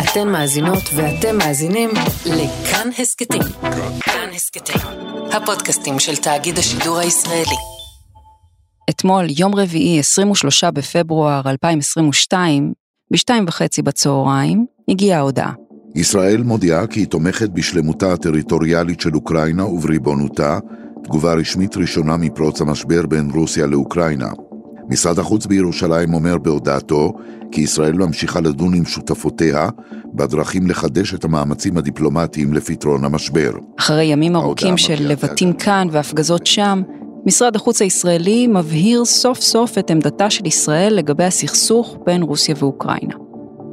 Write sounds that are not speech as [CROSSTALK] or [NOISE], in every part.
אתן מאזינות ואתם מאזינים לכאן הסכתים. כאן הסכתים, הפודקאסטים של תאגיד השידור הישראלי. אתמול, יום רביעי, 23 בפברואר 2022, בשתיים וחצי בצהריים, הגיעה ההודעה. ישראל מודיעה כי היא תומכת בשלמותה הטריטוריאלית של אוקראינה ובריבונותה, תגובה רשמית ראשונה מפרוץ המשבר בין רוסיה לאוקראינה. משרד החוץ בירושלים אומר בהודעתו כי ישראל ממשיכה לדון עם שותפותיה בדרכים לחדש את המאמצים הדיפלומטיים לפתרון המשבר. אחרי ימים ארוכים של לבטים כאן והפגזות שם, משרד החוץ הישראלי מבהיר סוף סוף את עמדתה של ישראל לגבי הסכסוך בין רוסיה ואוקראינה.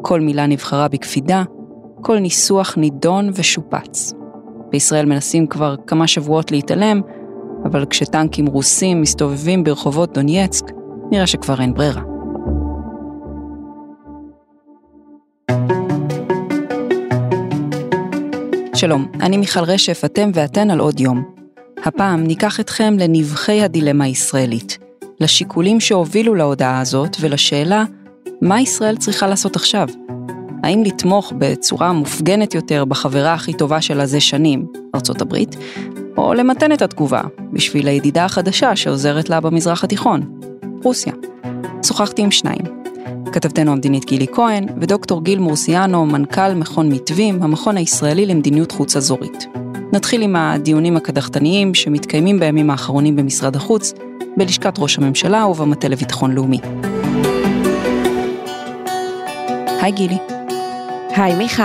כל מילה נבחרה בקפידה, כל ניסוח נידון ושופץ. בישראל מנסים כבר כמה שבועות להתעלם, אבל כשטנקים רוסים מסתובבים ברחובות דונייצק, נראה שכבר אין ברירה. שלום, אני מיכל רשף, אתם ואתן על עוד יום. הפעם ניקח אתכם לנבחי הדילמה הישראלית, לשיקולים שהובילו להודעה הזאת ולשאלה, מה ישראל צריכה לעשות עכשיו? האם לתמוך בצורה מופגנת יותר בחברה הכי טובה שלה זה שנים, ארצות הברית, או למתן את התגובה בשביל הידידה החדשה שעוזרת לה במזרח התיכון, רוסיה. שוחחתי עם שניים, כתבתנו המדינית גילי כהן ודוקטור גיל מורסיאנו, מנכ"ל מכון מתווים, המכון הישראלי למדיניות חוץ אזורית. נתחיל עם הדיונים הקדחתניים שמתקיימים בימים האחרונים במשרד החוץ, בלשכת ראש הממשלה ובמטה לביטחון לאומי. היי גילי. היי מיכל.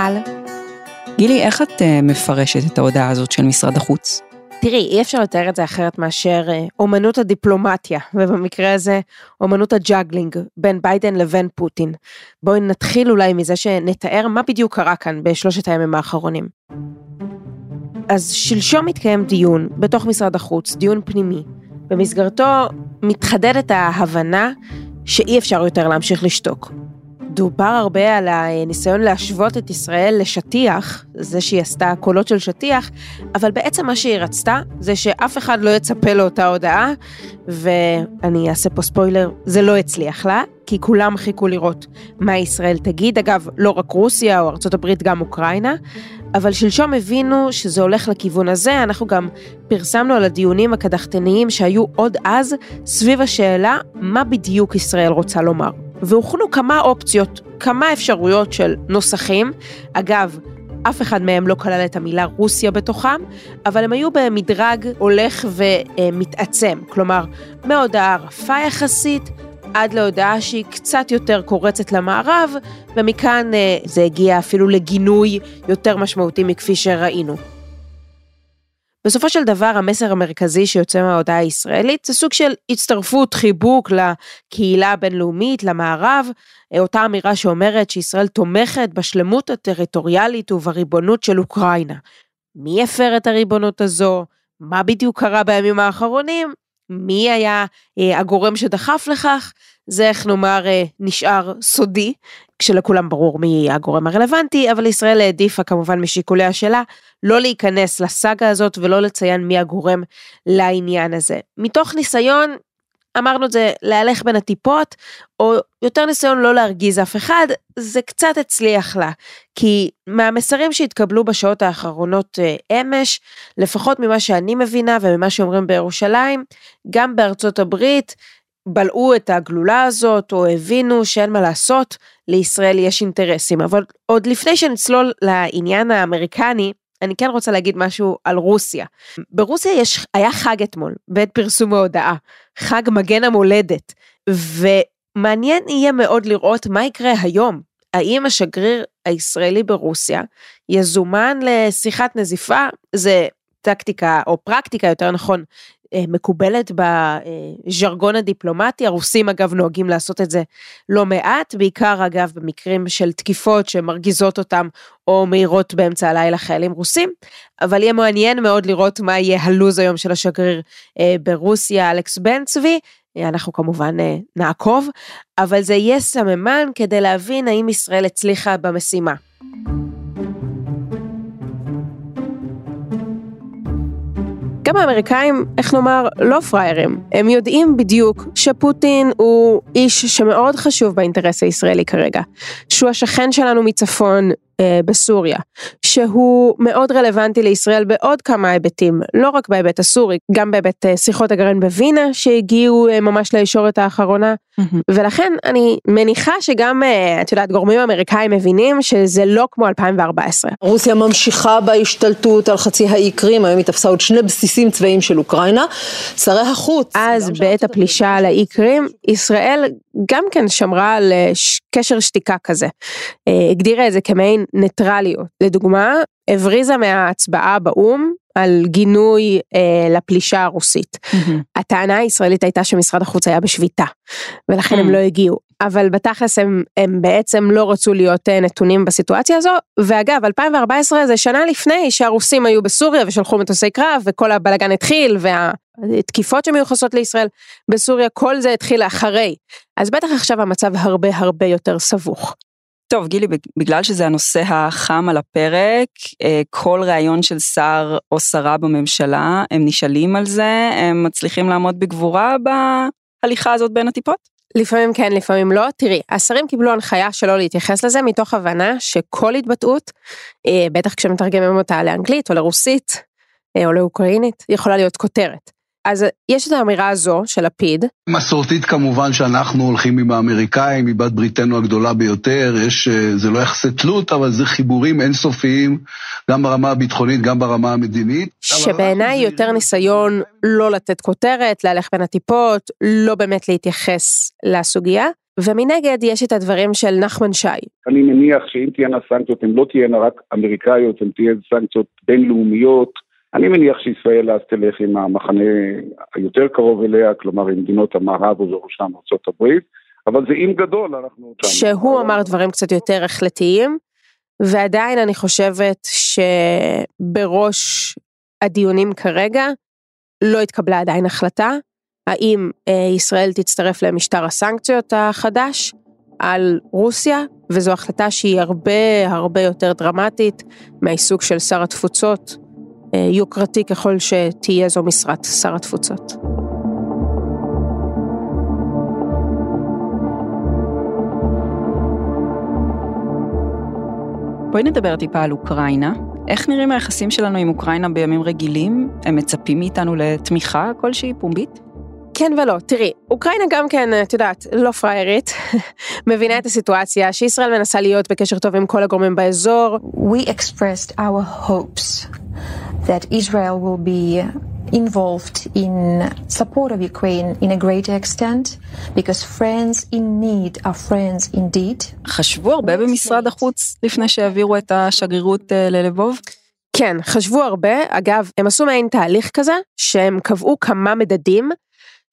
גילי, איך את אה, מפרשת את ההודעה הזאת של משרד החוץ? תראי, אי אפשר לתאר את זה אחרת מאשר אה, אומנות הדיפלומטיה, ובמקרה הזה אומנות ה juggling בין ביידן לבין פוטין. בואי נתחיל אולי מזה שנתאר מה בדיוק קרה כאן בשלושת הימים האחרונים. אז שלשום התקיים דיון בתוך משרד החוץ, דיון פנימי. במסגרתו מתחדדת ההבנה שאי אפשר יותר להמשיך לשתוק. דובר הרבה על הניסיון להשוות את ישראל לשטיח, זה שהיא עשתה קולות של שטיח, אבל בעצם מה שהיא רצתה זה שאף אחד לא יצפה לאותה הודעה, ואני אעשה פה ספוילר, זה לא הצליח לה, כי כולם חיכו לראות מה ישראל תגיד, אגב, לא רק רוסיה או ארה"ב, גם אוקראינה, אבל שלשום הבינו שזה הולך לכיוון הזה, אנחנו גם פרסמנו על הדיונים הקדחתניים שהיו עוד אז סביב השאלה מה בדיוק ישראל רוצה לומר. והוכנו כמה אופציות, כמה אפשרויות של נוסחים. אגב, אף אחד מהם לא כלל את המילה רוסיה בתוכם, אבל הם היו במדרג הולך ומתעצם, כלומר, מהודעה רפה יחסית עד להודעה שהיא קצת יותר קורצת למערב, ומכאן אה, זה הגיע אפילו לגינוי יותר משמעותי מכפי שראינו. בסופו של דבר המסר המרכזי שיוצא מההודעה הישראלית זה סוג של הצטרפות, חיבוק לקהילה הבינלאומית, למערב, אותה אמירה שאומרת שישראל תומכת בשלמות הטריטוריאלית ובריבונות של אוקראינה. מי הפר את הריבונות הזו? מה בדיוק קרה בימים האחרונים? מי היה אה, הגורם שדחף לכך? זה איך נאמר אה, נשאר סודי, כשלכולם ברור מי הגורם הרלוונטי, אבל ישראל העדיפה כמובן משיקוליה שלה לא להיכנס לסאגה הזאת ולא לציין מי הגורם לעניין הזה. מתוך ניסיון, אמרנו את זה, להלך בין הטיפות, או יותר ניסיון לא להרגיז אף אחד, זה קצת הצליח לה. כי מהמסרים שהתקבלו בשעות האחרונות אה, אמש, לפחות ממה שאני מבינה וממה שאומרים בירושלים, גם בארצות הברית, בלעו את הגלולה הזאת או הבינו שאין מה לעשות, לישראל יש אינטרסים. אבל עוד לפני שנצלול לעניין האמריקני, אני כן רוצה להגיד משהו על רוסיה. ברוסיה יש, היה חג אתמול, בעת פרסום ההודעה, חג מגן המולדת, ומעניין יהיה מאוד לראות מה יקרה היום. האם השגריר הישראלי ברוסיה יזומן לשיחת נזיפה? זה טקטיקה, או פרקטיקה יותר נכון, מקובלת בז'רגון הדיפלומטי, הרוסים אגב נוהגים לעשות את זה לא מעט, בעיקר אגב במקרים של תקיפות שמרגיזות אותם או מהירות באמצע הלילה חיילים רוסים, אבל יהיה מעניין מאוד לראות מה יהיה הלו"ז היום של השגריר אה, ברוסיה, אלכס בן צבי, אנחנו כמובן אה, נעקוב, אבל זה יהיה סממן כדי להבין האם ישראל הצליחה במשימה. גם האמריקאים, איך נאמר, לא פראיירים. הם יודעים בדיוק שפוטין הוא איש שמאוד חשוב באינטרס הישראלי כרגע. שהוא השכן שלנו מצפון, בסוריה, שהוא מאוד רלוונטי לישראל בעוד כמה היבטים, לא רק בהיבט הסורי, גם בהיבט אה, שיחות הגרעין בווינה שהגיעו אה, ממש לישורת האחרונה, מהמם. ולכן אני מניחה שגם, אה, את יודעת, גורמים אמריקאים מבינים שזה לא כמו 2014. רוסיה ממשיכה בהשתלטות על חצי האי קרים, היום היא תפסה עוד שני בסיסים צבאיים של אוקראינה. שרי החוץ... אז בעת הפלישה על האי קרים, ישראל גם כן שמרה על אה, קשר שתיקה כזה. אה, הגדירה את זה כמעין ניטרליות. לדוגמה, הבריזה מההצבעה באו"ם על גינוי אה, לפלישה הרוסית. מהמם. הטענה הישראלית הייתה שמשרד החוץ היה בשביתה, ולכן הם Mm. לא הגיעו. אבל בתכלס הם, הם בעצם לא רצו להיות אה, נתונים בסיטואציה הזו. ואגב, 2014 זה שנה לפני שהרוסים היו בסוריה ושלחו מטוסי קרב, וכל הבלאגן התחיל, והתקיפות שמיוחסות לישראל בסוריה, כל זה התחיל אחרי. אז בטח עכשיו המצב הרבה הרבה יותר סבוך. טוב, גילי, בג- בגלל שזה הנושא החם על הפרק, אה, כל ראיון של שר או שרה בממשלה, הם נשאלים על זה, הם מצליחים לעמוד בגבורה בהליכה הזאת בין הטיפות? לפעמים כן, לפעמים לא. תראי, השרים קיבלו הנחיה שלא להתייחס לזה מתוך הבנה שכל התבטאות, אה, בטח כשמתרגמים אותה לאנגלית או לרוסית אה, או לאוקראינית, יכולה להיות כותרת. אז יש את האמירה הזו של לפיד, מסורתית כמובן שאנחנו הולכים עם האמריקאים, היא בת בריתנו הגדולה ביותר, יש, אה, זה לא יחסי תלות, אבל זה חיבורים אינסופיים, גם ברמה הביטחונית, גם ברמה המדינית. שבעיניי יותר. ניסיון לא לתת כותרת, להלך בין הטיפות, לא באמת להתייחס לסוגיה. ומנגד יש את הדברים של נחמן שי, אני מניח שאם תהיינה סנקציות, הן לא תהיינה רק אמריקאיות, הן תהיינה סנקציות בינלאומיות. אני מניח שישראל אז תלך עם המחנה היותר קרוב אליה, כלומר עם מדינות המערב ובראשם הברית, אבל זה אם גדול, אנחנו... שהוא אמר דברים קצת יותר החלטיים, ועדיין אני חושבת שבראש הדיונים כרגע לא התקבלה עדיין החלטה, האם אה, ישראל תצטרף למשטר הסנקציות החדש על רוסיה, וזו החלטה שהיא הרבה הרבה יותר דרמטית מהעיסוק של שר התפוצות, יוקרתי ככל שתהיה זו משרת שר התפוצות. בואי נדבר טיפה על אוקראינה. איך נראים היחסים שלנו עם אוקראינה בימים רגילים? הם מצפים מאיתנו לתמיכה כלשהי פומבית? כן ולא, תראי, אוקראינה גם כן, את יודעת, לא פריירית, [LAUGHS] מבינה את הסיטואציה שישראל מנסה להיות בקשר טוב עם כל הגורמים באזור, we expressed our hopes that Israel will be involved in support of Ukraine in a greater extent because friends in need are friends indeed. חשבו הרבה במשרד החוץ לפני שהעבירו את השגרירות אה, ללבוב? כן, חשבו הרבה, אגב, הם עשו מעין תהליך כזה, שהם קבעו כמה מדדים,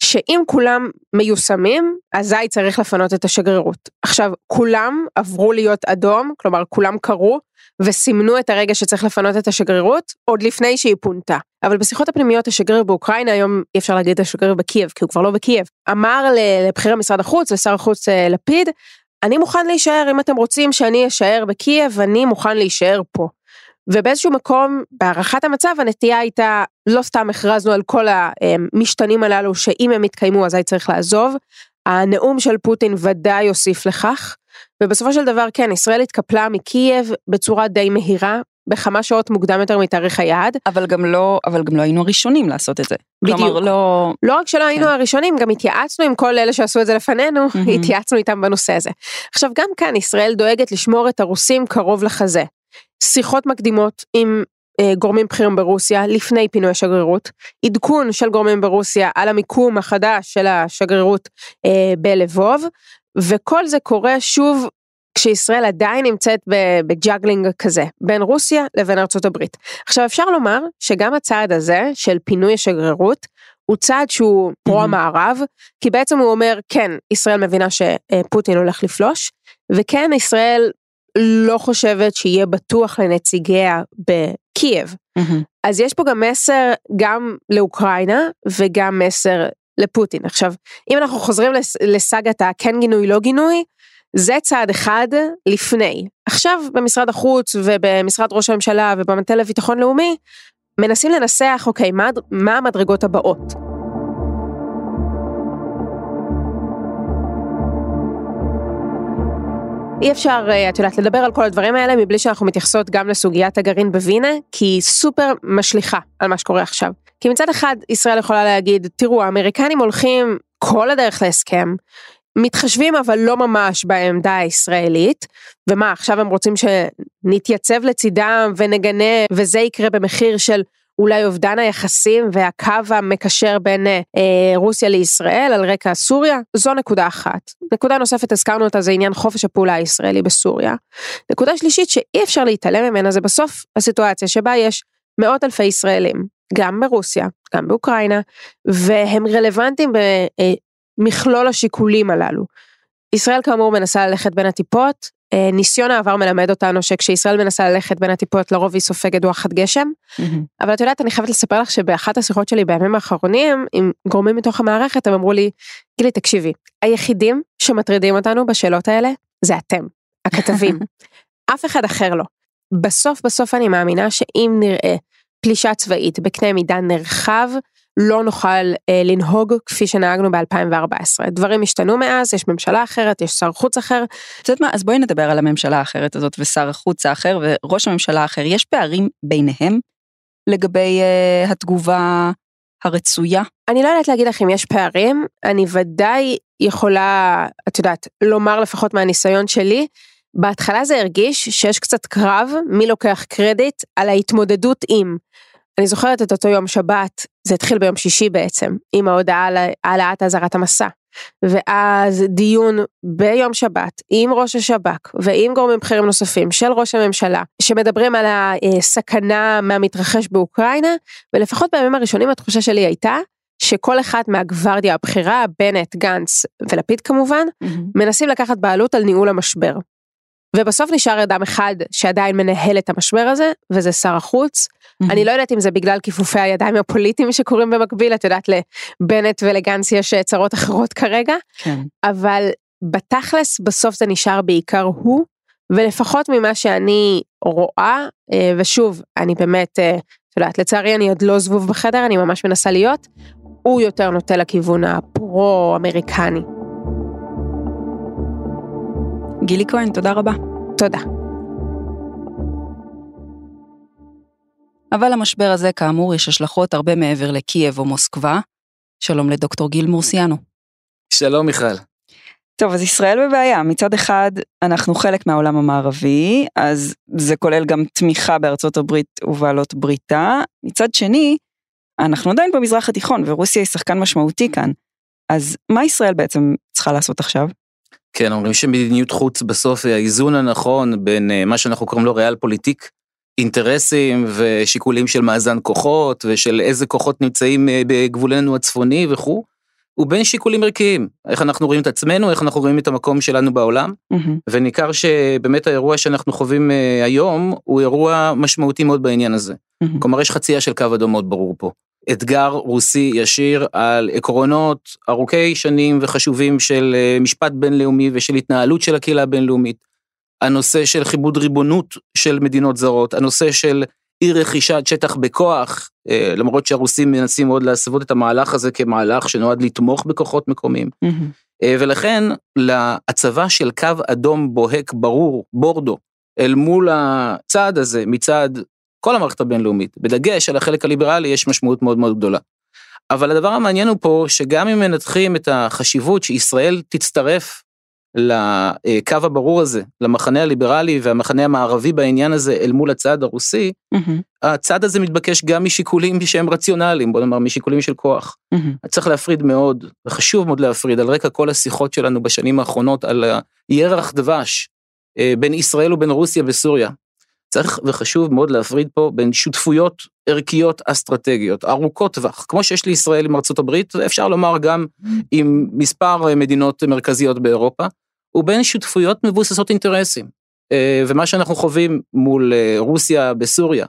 שאם כולם מיושמים, אזי צריך לפנות את השגרירות. עכשיו, כולם עברו להיות אדום, כלומר כולם קראו, וסימנו את הרגע שצריך לפנות את השגרירות, עוד לפני שהיא פונתה. אבל בשיחות הפנימיות השגריר באוקראינה, היום אי אפשר להגיד השגריר בקייב, כי הוא כבר לא בקייב, אמר לבכירי משרד החוץ, לשר החוץ אה, לפיד, אני מוכן להישאר, אם אתם רוצים שאני אשאר בקייב, אני מוכן להישאר פה. ובאיזשהו מקום, בהערכת המצב, הנטייה הייתה, לא סתם הכרזנו על כל המשתנים הללו, שאם הם יתקיימו אזי צריך לעזוב. הנאום של פוטין ודאי יוסיף לכך, ובסופו של דבר כן, ישראל התקפלה מקייב בצורה די מהירה, בכמה שעות מוקדם יותר מתאריך היעד. אבל גם לא, אבל גם לא היינו הראשונים לעשות את זה. בדיוק. כלומר, לא... לא רק שלא היינו כן. הראשונים, גם התייעצנו עם כל אלה שעשו את זה לפנינו, מהמם. התייעצנו איתם בנושא הזה. עכשיו גם כאן ישראל דואגת לשמור את הרוסים קרוב לחזה. שיחות מקדימות עם אה, גורמים בכירים ברוסיה לפני פינוי השגרירות, עדכון של גורמים ברוסיה על המיקום החדש של השגרירות אה, בלבוב, וכל זה קורה שוב כשישראל עדיין נמצאת ב juggling כזה, בין רוסיה לבין ארצות הברית. עכשיו אפשר לומר שגם הצעד הזה של פינוי השגרירות, הוא צעד שהוא פרו המערב, כי בעצם הוא אומר, כן, ישראל מבינה שפוטין הולך לפלוש, וכן, ישראל לא חושבת שיהיה בטוח לנציגיה בקייב. מהממ. אז יש פה גם מסר גם לאוקראינה וגם מסר לפוטין. עכשיו, אם אנחנו חוזרים לס- לסאגת הכן גינוי לא גינוי, זה צעד אחד לפני. עכשיו במשרד החוץ ובמשרד ראש הממשלה ובמטה לביטחון לאומי, מנסים לנסח, אוקיי, מה, מה המדרגות הבאות? אי אפשר, אה, את יודעת, לדבר על כל הדברים האלה מבלי שאנחנו מתייחסות גם לסוגיית הגרעין בווינה, כי היא סופר משליכה על מה שקורה עכשיו. כי מצד אחד ישראל יכולה להגיד, תראו, האמריקנים הולכים כל הדרך להסכם, מתחשבים אבל לא ממש בעמדה הישראלית, ומה עכשיו הם רוצים שנתייצב לצידם ונגנה וזה יקרה במחיר של אולי אובדן היחסים והקו המקשר בין אה, רוסיה לישראל על רקע סוריה, זו נקודה אחת. נקודה נוספת, הזכרנו אותה, זה עניין חופש הפעולה הישראלי בסוריה. נקודה שלישית שאי אפשר להתעלם ממנה זה בסוף הסיטואציה שבה יש מאות אלפי ישראלים, גם ברוסיה, גם באוקראינה, והם רלוונטיים במכלול השיקולים הללו. ישראל כאמור מנסה ללכת בין הטיפות, אה, ניסיון העבר מלמד אותנו שכשישראל מנסה ללכת בין הטיפות לרוב היא סופגת וואחד גשם. אבל את יודעת אני חייבת לספר לך שבאחת השיחות שלי בימים האחרונים עם גורמים מתוך המערכת הם אמרו לי גילי תקשיבי היחידים שמטרידים אותנו בשאלות האלה זה אתם הכתבים [LAUGHS] אף אחד אחר לא. בסוף בסוף אני מאמינה שאם נראה פלישה צבאית בקנה מידה נרחב לא נוכל אה, לנהוג כפי שנהגנו ב-2014. דברים השתנו מאז, יש ממשלה אחרת, יש שר חוץ אחר. את יודעת מה, אז בואי נדבר על הממשלה האחרת הזאת ושר החוץ האחר וראש הממשלה האחר. יש פערים ביניהם לגבי אה, התגובה הרצויה? אני לא יודעת להגיד לך אם יש פערים, אני ודאי יכולה, את יודעת, לומר לפחות מהניסיון שלי, בהתחלה זה הרגיש שיש קצת קרב מי לוקח קרדיט על ההתמודדות עם. אני זוכרת את אותו יום שבת, זה התחיל ביום שישי בעצם, עם ההודעה על העלאת אזהרת המסע. ואז דיון ביום שבת עם ראש השב"כ ועם גורמים בכירים נוספים של ראש הממשלה שמדברים על הסכנה מהמתרחש באוקראינה ולפחות בימים הראשונים התחושה שלי הייתה שכל אחד מהגוורדיה הבכירה בנט גנץ ולפיד כמובן mm-hmm. מנסים לקחת בעלות על ניהול המשבר. ובסוף נשאר אדם אחד שעדיין מנהל את המשבר הזה, וזה שר החוץ. Mm-hmm. אני לא יודעת אם זה בגלל כיפופי הידיים הפוליטיים שקורים במקביל, את יודעת לבנט ולגנץ יש צרות אחרות כרגע, כן. אבל בתכלס בסוף זה נשאר בעיקר הוא, ולפחות ממה שאני רואה, אה, ושוב, אני באמת, אה, את יודעת, לצערי אני עוד לא זבוב בחדר, אני ממש מנסה להיות, הוא יותר נוטה לכיוון הפרו-אמריקני. גילי כהן, תודה רבה. תודה. אבל למשבר הזה, כאמור, יש השלכות הרבה מעבר לקייב או מוסקבה. שלום לדוקטור גיל מורסיאנו. שלום מיכל. טוב, אז ישראל בבעיה. מצד אחד, אנחנו חלק מהעולם המערבי, אז זה כולל גם תמיכה בארצות הברית ובעלות בריתה. מצד שני, אנחנו עדיין במזרח התיכון, ורוסיה היא שחקן משמעותי כאן. אז מה ישראל בעצם צריכה לעשות עכשיו? כן, אומרים שמדיניות חוץ בסוף היא האיזון הנכון בין אה, מה שאנחנו קוראים לו ריאל פוליטיק, אינטרסים ושיקולים של מאזן כוחות ושל איזה כוחות נמצאים אה, בגבולנו הצפוני וכו', ובין שיקולים ערכיים, איך אנחנו רואים את עצמנו, איך אנחנו רואים את המקום שלנו בעולם, mm-hmm. וניכר שבאמת האירוע שאנחנו חווים אה, היום הוא אירוע משמעותי מאוד בעניין הזה. Mm-hmm. כלומר יש חצייה של קו אדום מאוד ברור פה. אתגר רוסי ישיר על עקרונות ארוכי שנים וחשובים של אה, משפט בינלאומי ושל התנהלות של הקהילה הבינלאומית. הנושא של כיבוד ריבונות של מדינות זרות, הנושא של אי רכישת שטח בכוח, אה, למרות שהרוסים מנסים מאוד להסוות את המהלך הזה כמהלך שנועד לתמוך בכוחות מקומיים. Mm-hmm. ולכן להצבה של קו אדום בוהק ברור, בורדו, אל מול הצעד הזה מצד כל המערכת הבינלאומית, בדגש על החלק הליברלי יש משמעות מאוד מאוד גדולה. אבל הדבר המעניין הוא פה שגם אם מנתחים את החשיבות שישראל תצטרף לקו הברור הזה, למחנה הליברלי והמחנה המערבי בעניין הזה אל מול הצד הרוסי, mm-hmm. הצד הזה מתבקש גם משיקולים שהם רציונליים, בוא נאמר משיקולים של כוח. Mm-hmm. צריך להפריד מאוד, וחשוב מאוד להפריד, על רקע כל השיחות שלנו בשנים האחרונות על הירח דבש אה, בין ישראל ובין רוסיה וסוריה. צריך וחשוב מאוד להפריד פה בין שותפויות ערכיות אסטרטגיות ארוכות טווח, כמו שיש לישראל עם ארצות הברית, אפשר לומר גם עם מספר מדינות מרכזיות באירופה, ובין שותפויות מבוססות אינטרסים. אה, ומה שאנחנו חווים מול אה, רוסיה בסוריה,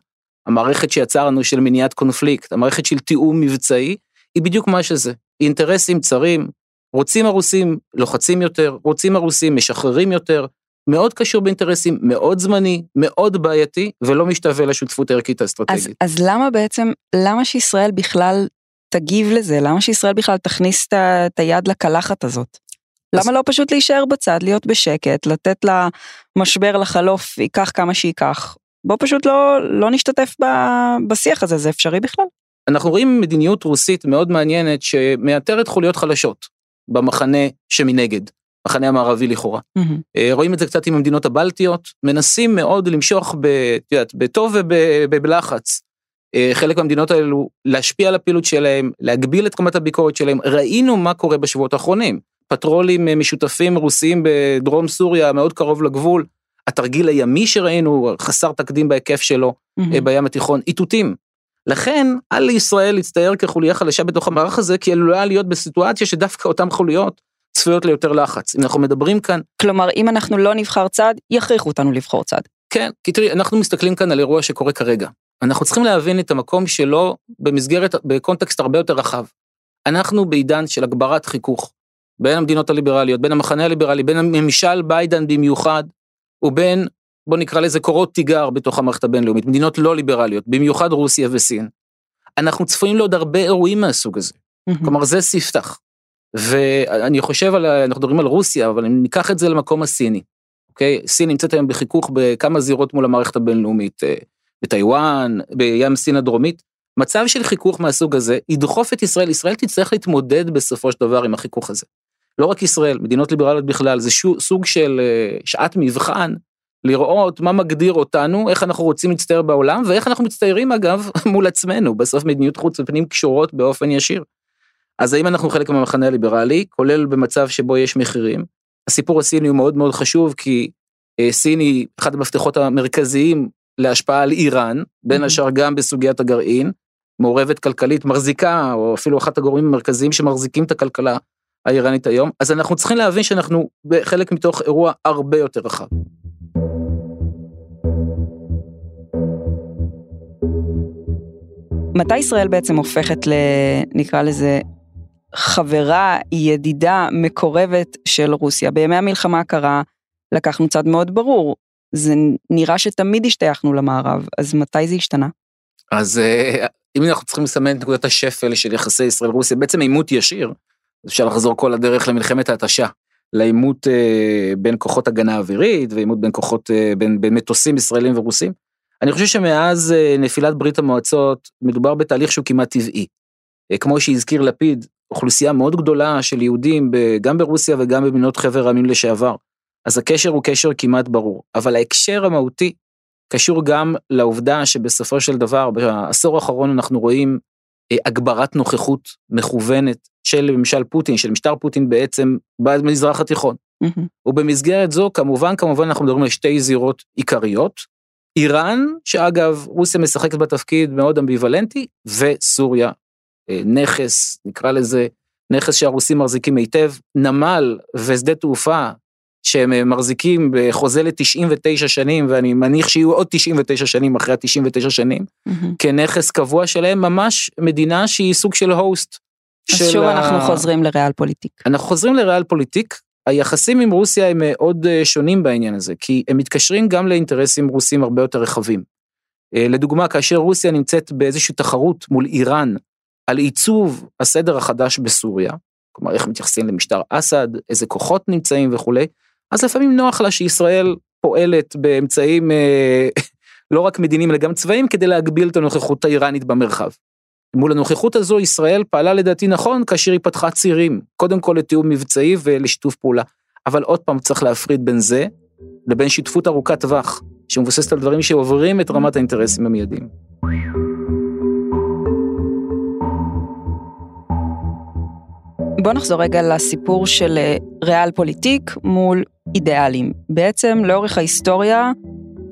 המערכת שיצרנו של מניעת קונפליקט, המערכת של תיאום מבצעי, היא בדיוק מה שזה, אינטרסים צרים, רוצים הרוסים לוחצים יותר, רוצים הרוסים משחררים יותר, מאוד קשור באינטרסים, מאוד זמני, מאוד בעייתי, ולא משתווה לשותפות הערכית האסטרטגית. אז, אז למה בעצם, למה שישראל בכלל תגיב לזה? למה שישראל בכלל תכניס את היד לקלחת הזאת? למה לא פשוט להישאר בצד, להיות בשקט, לתת למשבר לחלוף, ייקח כמה שייקח. בוא פשוט לא, לא נשתתף ב, בשיח הזה, זה אפשרי בכלל? אנחנו רואים מדיניות רוסית מאוד מעניינת שמאתרת חוליות חלשות במחנה שמנגד, מחנה המערבי לכאורה. Mm-hmm. רואים את זה קצת עם המדינות הבלטיות, מנסים מאוד למשוך, ב, את יודעת, בטוב ובלחץ. אה, חלק מהמדינות האלו להשפיע על הפעילות שלהם, להגביל את קומת הביקורת שלהם. ראינו מה קורה בשבועות האחרונים. פטרולים אה, משותפים רוסיים בדרום סוריה, מאוד קרוב לגבול. התרגיל הימי שראינו, חסר תקדים בהיקף שלו mm-hmm. בים התיכון, איתותים. לכן, על ישראל להצטייר כחוליה חלשה בתוך המערך הזה, כי עלולה להיות בסיטואציה שדווקא אותן חוליות צפויות ליותר לחץ. אם אנחנו מדברים כאן... כלומר, אם אנחנו לא נבחר צד, יכריחו אותנו לבחור צד. כן, כי תראי, אנחנו מסתכלים כאן על אירוע שקורה כרגע. אנחנו צריכים להבין את המקום שלו במסגרת, בקונטקסט הרבה יותר רחב. אנחנו בעידן של הגברת חיכוך בין המדינות הליברליות, בין המחנה הליברלי, בין הממשל ביידן במיוחד, ובין, בוא נקרא לזה קורות תיגר בתוך המערכת הבינלאומית, מדינות לא ליברליות, במיוחד רוסיה וסין. אנחנו צפויים לעוד הרבה אירועים מהסוג הזה. Mm-hmm. כלומר, זה ספתח. ואני חושב על, אנחנו מדברים על רוסיה, אבל אם ניקח את זה למקום הסיני, אוקיי? סין נמצאת היום בחיכוך בכמה זירות מול המערכת הבינלאומית, אה, בטיוואן, בים סין הדרומית. מצב של חיכוך מהסוג הזה ידחוף את ישראל, ישראל תצטרך להתמודד בסופו של דבר עם החיכוך הזה. לא רק ישראל, מדינות ליברליות בכלל, זה שו, סוג של אה, שעת מבחן לראות מה מגדיר אותנו, איך אנחנו רוצים להצטייר בעולם, ואיך אנחנו מצטיירים אגב [LAUGHS] מול עצמנו, בסוף מדיניות חוץ ופנים קשורות באופן ישיר. אז האם אנחנו חלק מהמחנה הליברלי, כולל במצב שבו יש מחירים? הסיפור הסיני הוא מאוד מאוד חשוב, כי אה, סין היא אחד המפתחות המרכזיים להשפעה על איראן, בין השאר גם בסוגיית הגרעין, מעורבת כלכלית, מחזיקה, או אפילו אחת הגורמים המרכזיים שמחזיקים את הכלכלה האיראנית היום, אז אנחנו צריכים להבין שאנחנו חלק מתוך אירוע הרבה יותר רחב. מתי ישראל בעצם הופכת ל... נקרא לזה חברה, ידידה, מקורבת של רוסיה? בימי המלחמה הקרה לקחנו צד מאוד ברור, זה נראה שתמיד השתייכנו למערב, אז מתי זה השתנה? אז אה, אם אנחנו צריכים לסמן את נקודת השפל של יחסי ישראל-רוסיה, בעצם עימות ישיר, אפשר לחזור כל הדרך למלחמת ההתשה, לעימות אה, בין כוחות הגנה אווירית ועימות בין כוחות, אה, בין, בין מטוסים ישראלים ורוסים. אני חושב שמאז נפילת ברית המועצות מדובר בתהליך שהוא כמעט טבעי. כמו שהזכיר לפיד, אוכלוסייה מאוד גדולה של יהודים גם ברוסיה וגם במדינות חבר העמים לשעבר. אז הקשר הוא קשר כמעט ברור, אבל ההקשר המהותי קשור גם לעובדה שבסופו של דבר בעשור האחרון אנחנו רואים אה, הגברת נוכחות מכוונת של ממשל פוטין, של משטר פוטין בעצם במזרח התיכון. Mm-hmm. ובמסגרת זו כמובן כמובן אנחנו מדברים על שתי זירות עיקריות, איראן, שאגב רוסיה משחקת בתפקיד מאוד אמביוולנטי, וסוריה, נכס, נקרא לזה, נכס שהרוסים מחזיקים היטב, נמל ושדה תעופה שהם אה, מחזיקים בחוזה ל-99 שנים, ואני מניח שיהיו עוד 99 שנים אחרי ה-99 שנים, mm-hmm. כנכס קבוע שלהם, ממש מדינה שהיא סוג של הוסט. אז של שוב ה... אנחנו חוזרים לריאל פוליטיק. אנחנו חוזרים לריאל פוליטיק. היחסים עם רוסיה הם מאוד אה, שונים בעניין הזה, כי הם מתקשרים גם לאינטרסים רוסים הרבה יותר רחבים. אה, לדוגמה, כאשר רוסיה נמצאת באיזושהי תחרות מול איראן על עיצוב הסדר החדש בסוריה, כלומר איך מתייחסים למשטר אסד, איזה כוחות נמצאים וכולי, אז לפעמים נוח לה שישראל פועלת באמצעים אה, לא רק מדיניים אלא גם צבאיים כדי להגביל את הנוכחות האיראנית במרחב. מול הנוכחות הזו ישראל פעלה לדעתי נכון כאשר היא פתחה צירים, קודם כל לתיאום מבצעי ולשיתוף פעולה. אבל עוד פעם צריך להפריד בין זה לבין שותפות ארוכת טווח, שמבוססת על דברים שעוברים את רמת האינטרסים המיידיים. בוא נחזור רגע לסיפור של אה, ריאל פוליטיק מול אידיאלים. בעצם לאורך ההיסטוריה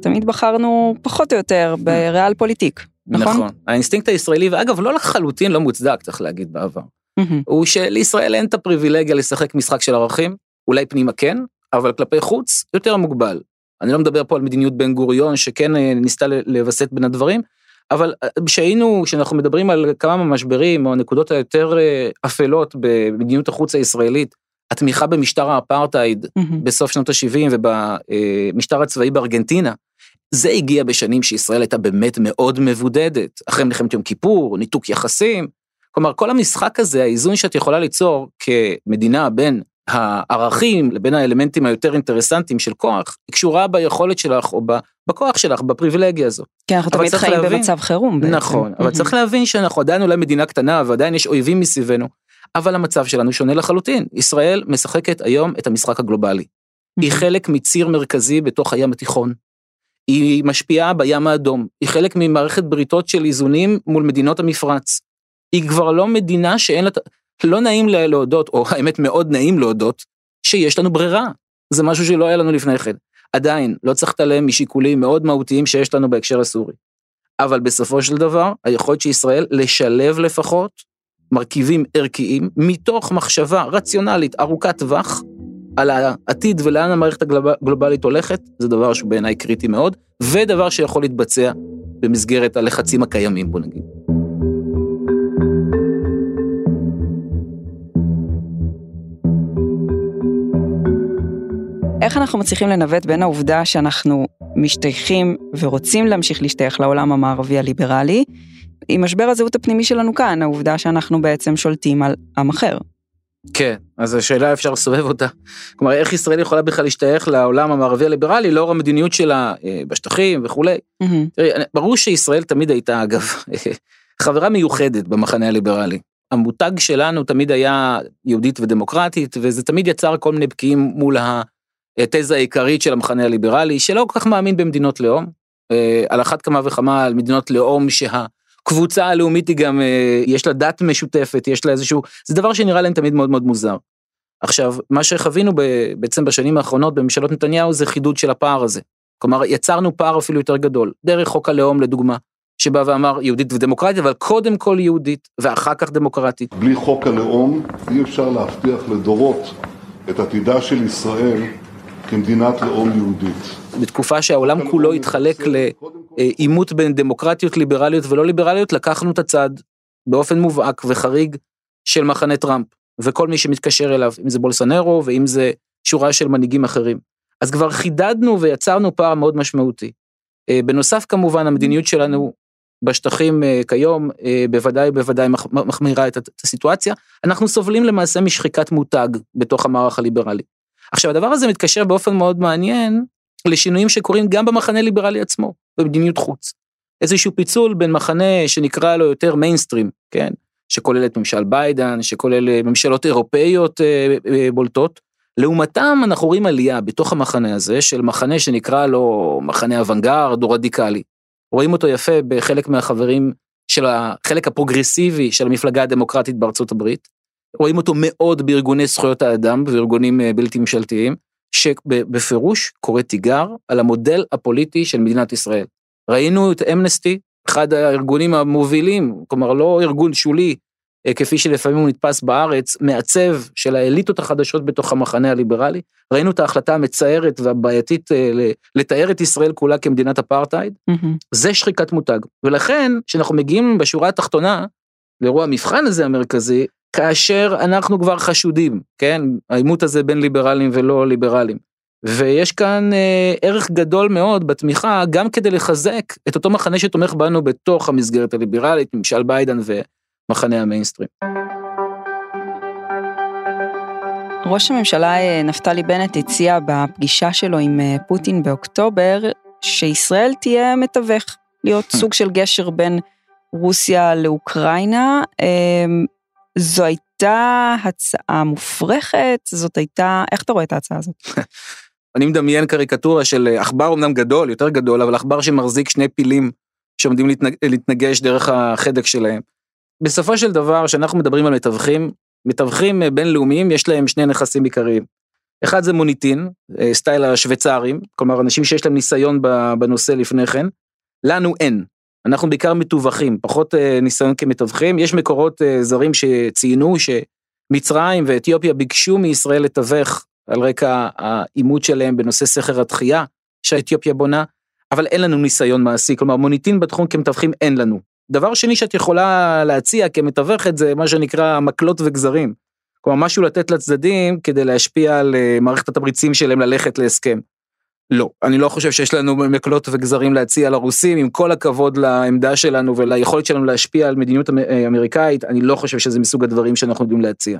תמיד בחרנו פחות או יותר בריאל פוליטיק, נכון? נכון. האינסטינקט הישראלי, ואגב לא לחלוטין לא מוצדק צריך להגיד בעבר, הוא שלישראל אין את הפריבילגיה לשחק משחק של ערכים, אולי פנימה כן, אבל כלפי חוץ יותר מוגבל. אני לא מדבר פה על מדיניות בן גוריון שכן אה, ניסתה לווסת בין הדברים, אבל כשהיינו, אה, כשאנחנו מדברים על כמה מהמשברים או הנקודות היותר אה, אפלות במדיניות החוץ הישראלית, התמיכה במשטר האפרטהייד mm-hmm. בסוף שנות ה-70 ובמשטר הצבאי בארגנטינה, זה הגיע בשנים שישראל הייתה באמת מאוד מבודדת, אחרי מלחמת יום כיפור, ניתוק יחסים. כלומר, כל המשחק הזה, האיזון שאת יכולה ליצור כמדינה בין הערכים לבין האלמנטים היותר אינטרסנטיים של כוח, היא קשורה ביכולת שלך או בכוח שלך, בפריבילגיה הזו. כן, אנחנו תמיד חיים להבין, במצב חירום בעצם. נכון, אבל צריך להבין שאנחנו עדיין אולי מדינה קטנה ועדיין יש אויבים מסביבנו, אבל המצב שלנו שונה לחלוטין. ישראל משחקת היום את המשחק הגלובלי. היא חלק מציר מרכזי בתוך הים התיכון. היא משפיעה בים האדום, היא חלק ממערכת בריתות של איזונים מול מדינות המפרץ. היא כבר לא מדינה שאין לה, לא נעים לה להודות, או האמת מאוד נעים להודות, שיש לנו ברירה. זה משהו שלא היה לנו לפני כן. עדיין, לא צריך להתעלם משיקולים מאוד מהותיים שיש לנו בהקשר הסורי. אבל בסופו של דבר, היכולת של ישראל לשלב לפחות מרכיבים ערכיים מתוך מחשבה רציונלית ארוכת טווח על העתיד ולאן המערכת הגלובלית הולכת, זה דבר שהוא בעיניי קריטי מאוד, ודבר שיכול להתבצע במסגרת הלחצים הקיימים, בוא נגיד. איך אנחנו מצליחים לנווט בין העובדה שאנחנו משתייכים ורוצים להמשיך להשתייך לעולם המערבי הליברלי, עם משבר הזהות הפנימי שלנו כאן, העובדה שאנחנו בעצם שולטים על עם אחר. כן, אז השאלה אפשר לסובב אותה. כלומר, איך ישראל יכולה בכלל להשתייך לעולם המערבי הליברלי לאור המדיניות שלה אה, בשטחים וכולי. Mm-hmm. תראי, ברור שישראל תמיד הייתה, אגב, [LAUGHS] חברה מיוחדת במחנה הליברלי. המותג שלנו תמיד היה יהודית ודמוקרטית, וזה תמיד יצר כל מיני בקיעים מול התזה העיקרית של המחנה הליברלי, שלא כל כך מאמין במדינות לאום. אה, על אחת כמה וכמה על מדינות לאום שה... הקבוצה הלאומית היא גם, אה, יש לה דת משותפת, יש לה איזשהו, זה דבר שנראה להם תמיד מאוד מאוד מוזר. עכשיו, מה שחווינו בעצם בשנים האחרונות בממשלות נתניהו זה חידוד של הפער הזה. כלומר, יצרנו פער אפילו יותר גדול, דרך חוק הלאום לדוגמה, שבא ואמר יהודית ודמוקרטית, אבל קודם כל יהודית ואחר כך דמוקרטית. בלי חוק הלאום אי אפשר להבטיח לדורות את עתידה של ישראל כמדינת לאום יהודית. בתקופה שהעולם כולו התחלק לעימות בין דמוקרטיות ליברליות ולא ליברליות, לקחנו את הצד באופן מובהק וחריג של מחנה טראמפ, וכל מי שמתקשר אליו, אם זה בולסנרו ואם זה שורה של מנהיגים אחרים. אז כבר חידדנו ויצרנו פער מאוד משמעותי. אה, בנוסף כמובן המדיניות שלנו בשטחים אה, כיום אה, בוודאי בוודאי מחמירה את הסיטואציה. אנחנו סובלים למעשה משחיקת מותג בתוך המערך הליברלי. עכשיו הדבר הזה מתקשר באופן מאוד מעניין לשינויים שקורים גם במחנה ליברלי עצמו, במדיניות חוץ. איזשהו פיצול בין מחנה שנקרא לו יותר מיינסטרים, כן? שכולל את ממשל ביידן, שכולל אה, ממשלות אירופאיות אה, אה, בולטות. לעומתם אנחנו רואים עלייה בתוך המחנה הזה של מחנה שנקרא לו מחנה אוונגרד או רדיקלי. רואים אותו יפה בחלק מהחברים של החלק הפרוגרסיבי של המפלגה הדמוקרטית בארצות הברית. רואים אותו מאוד בארגוני זכויות האדם וארגונים בלתי ממשלתיים. שבפירוש קורא תיגר על המודל הפוליטי של מדינת ישראל. ראינו את אמנסטי, אחד הארגונים המובילים, כלומר לא ארגון שולי, אה, כפי שלפעמים הוא נתפס בארץ, מעצב של האליטות החדשות בתוך המחנה הליברלי. ראינו את ההחלטה המצערת והבעייתית אה, לתאר את ישראל כולה כמדינת אפרטהייד. Mm-hmm. זה שחיקת מותג. ולכן, כשאנחנו מגיעים בשורה התחתונה, לאירוע המבחן הזה המרכזי, כאשר אנחנו כבר חשודים, כן? העימות הזה בין ליברלים ולא ליברלים. ויש כאן אה, ערך גדול מאוד בתמיכה, גם כדי לחזק את אותו מחנה שתומך בנו בתוך המסגרת הליברלית, ממשל ביידן ומחנה המיינסטרים. ראש הממשלה אה, נפתלי בנט הציע בפגישה שלו עם אה, פוטין באוקטובר, שישראל תהיה מתווך, להיות [LAUGHS] סוג של גשר בין רוסיה לאוקראינה. אה, זו הייתה הצעה מופרכת, זאת הייתה, איך אתה רואה את ההצעה הזאת? [LAUGHS] אני מדמיין קריקטורה של עכבר אמנם גדול, יותר גדול, אבל עכבר שמחזיק שני פילים שעומדים להתנג... להתנגש דרך החדק שלהם. בסופו של דבר, כשאנחנו מדברים על מתווכים, מתווכים בינלאומיים יש להם שני נכסים עיקריים. אחד זה מוניטין, אה, סטייל השוויצרים, כלומר אנשים שיש להם ניסיון בנושא לפני כן, לנו אין. אנחנו בעיקר מתווכים, פחות אה, ניסיון כמתווכים. יש מקורות אה, זרים שציינו שמצרים ואתיופיה ביקשו מישראל לתווך על רקע העימות שלהם בנושא סכר התחייה שאתיופיה בונה, אבל אין לנו ניסיון מעשי, כלומר מוניטין בתחום כמתווכים אין לנו. דבר שני שאת יכולה להציע כמתווכת זה מה שנקרא מקלות וגזרים. כלומר משהו לתת לצדדים כדי להשפיע על אה, מערכת התמריצים שלהם ללכת להסכם. לא, אני לא חושב שיש לנו מקלות וגזרים להציע לרוסים, עם כל הכבוד לעמדה שלנו וליכולת שלנו להשפיע על מדיניות אה, אמריקאית, אני לא חושב שזה מסוג הדברים שאנחנו יודעים להציע.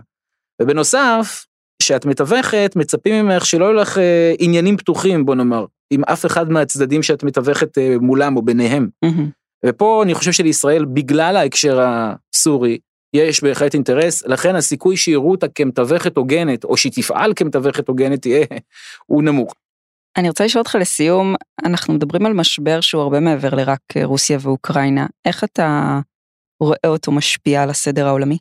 ובנוסף, שאת מתווכת, מצפים ממך שלא יהיו לך אה, עניינים פתוחים, בוא נאמר, עם אף אחד מהצדדים שאת מתווכת אה, מולם או ביניהם. מהמם. ופה אני חושב שלישראל, בגלל ההקשר הסורי, יש בהחלט אינטרס, לכן הסיכוי שיראו אותה כמתווכת הוגנת, או שהיא תפעל כמתווכת הוגנת, תהיה, הוא נמוך. אני רוצה לשאול אותך לסיום, אנחנו מדברים על משבר שהוא הרבה מעבר לרק אה, רוסיה ואוקראינה. איך אתה רואה אותו משפיע על הסדר העולמי?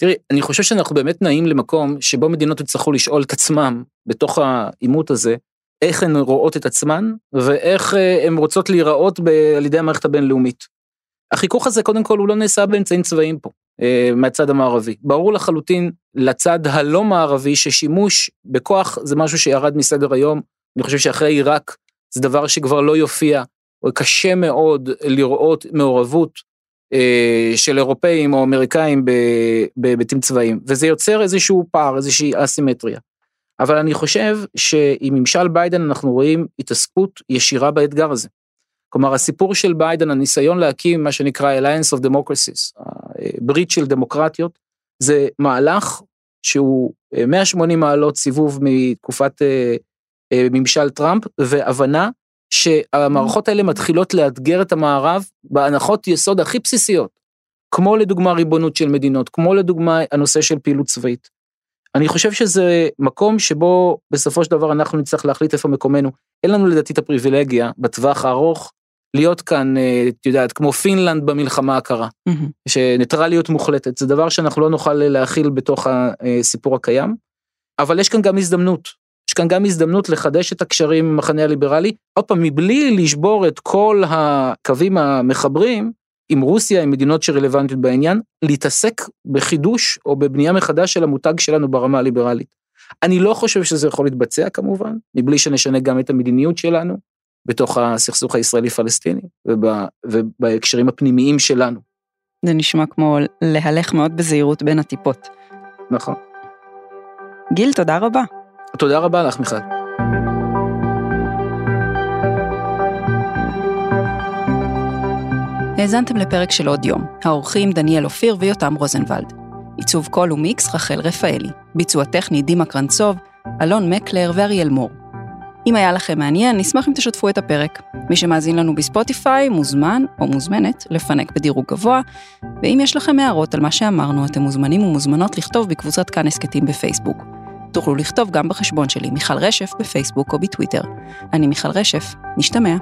תראי, אני חושב שאנחנו באמת נעים למקום שבו מדינות יצטרכו לשאול את עצמם, בתוך העימות הזה, איך הן רואות את עצמן, ואיך אה, הן רוצות להיראות ב- על ידי המערכת הבינלאומית. החיכוך הזה, קודם כל, הוא לא נעשה באמצעים צבאיים פה, אה, מהצד המערבי. ברור לחלוטין לצד הלא מערבי ששימוש בכוח זה משהו שירד מסדר היום. אני חושב שאחרי עיראק זה דבר שכבר לא יופיע, או קשה מאוד לראות מעורבות אה, של אירופאים או אמריקאים בהיבטים צבאיים, וזה יוצר איזשהו פער, איזושהי אסימטריה. אבל אני חושב שעם ממשל ביידן אנחנו רואים התעסקות ישירה באתגר הזה. כלומר, הסיפור של ביידן, הניסיון להקים מה שנקרא Alliance of Democracies, ברית של דמוקרטיות, זה מהלך שהוא אה, 180 מעלות סיבוב מתקופת אה, אה, ממשל טראמפ, והבנה שהמערכות האלה מתחילות לאתגר את המערב בהנחות יסוד הכי בסיסיות, כמו לדוגמה ריבונות של מדינות, כמו לדוגמה הנושא של פעילות צבאית. אני חושב שזה מקום שבו בסופו של דבר אנחנו נצטרך להחליט איפה מקומנו. אין לנו לדעתי את הפריבילגיה בטווח הארוך להיות כאן, אה, את יודעת, כמו פינלנד במלחמה הקרה, מהמם. שניטרליות מוחלטת, זה דבר שאנחנו לא נוכל להכיל בתוך הסיפור הקיים, אבל יש כאן גם הזדמנות. יש כאן גם הזדמנות לחדש את הקשרים עם המחנה הליברלי, עוד פעם, מבלי לשבור את כל הקווים המחברים עם רוסיה, עם מדינות שרלוונטיות בעניין, להתעסק בחידוש או בבנייה מחדש של המותג שלנו ברמה הליברלית. אני לא חושב שזה יכול להתבצע כמובן, מבלי שנשנה גם את המדיניות שלנו בתוך הסכסוך הישראלי-פלסטיני וב- ובהקשרים הפנימיים שלנו. זה נשמע כמו להלך מאוד בזהירות בין הטיפות. נכון. גיל, תודה רבה. תודה רבה לך, מיכל. האזנתם לפרק של עוד יום, האורחים דניאל אופיר ויותם רוזנבלד. עיצוב קול ומיקס רחל רפאלי, ביצוע טכני דימה קרנצוב, אלון מקלר ואריאל מור. אם היה לכם מעניין, נשמח אם תשתפו את הפרק. מי שמאזין לנו בספוטיפיי מוזמן או מוזמנת לפנק בדירוג גבוה, ואם יש לכם הערות על מה שאמרנו, אתם מוזמנים ומוזמנות לכתוב בקבוצת כאן הסכתים בפייסבוק. תוכלו לכתוב גם בחשבון שלי, מיכל רשף, בפייסבוק או בטוויטר. אני מיכל רשף, נשתמע.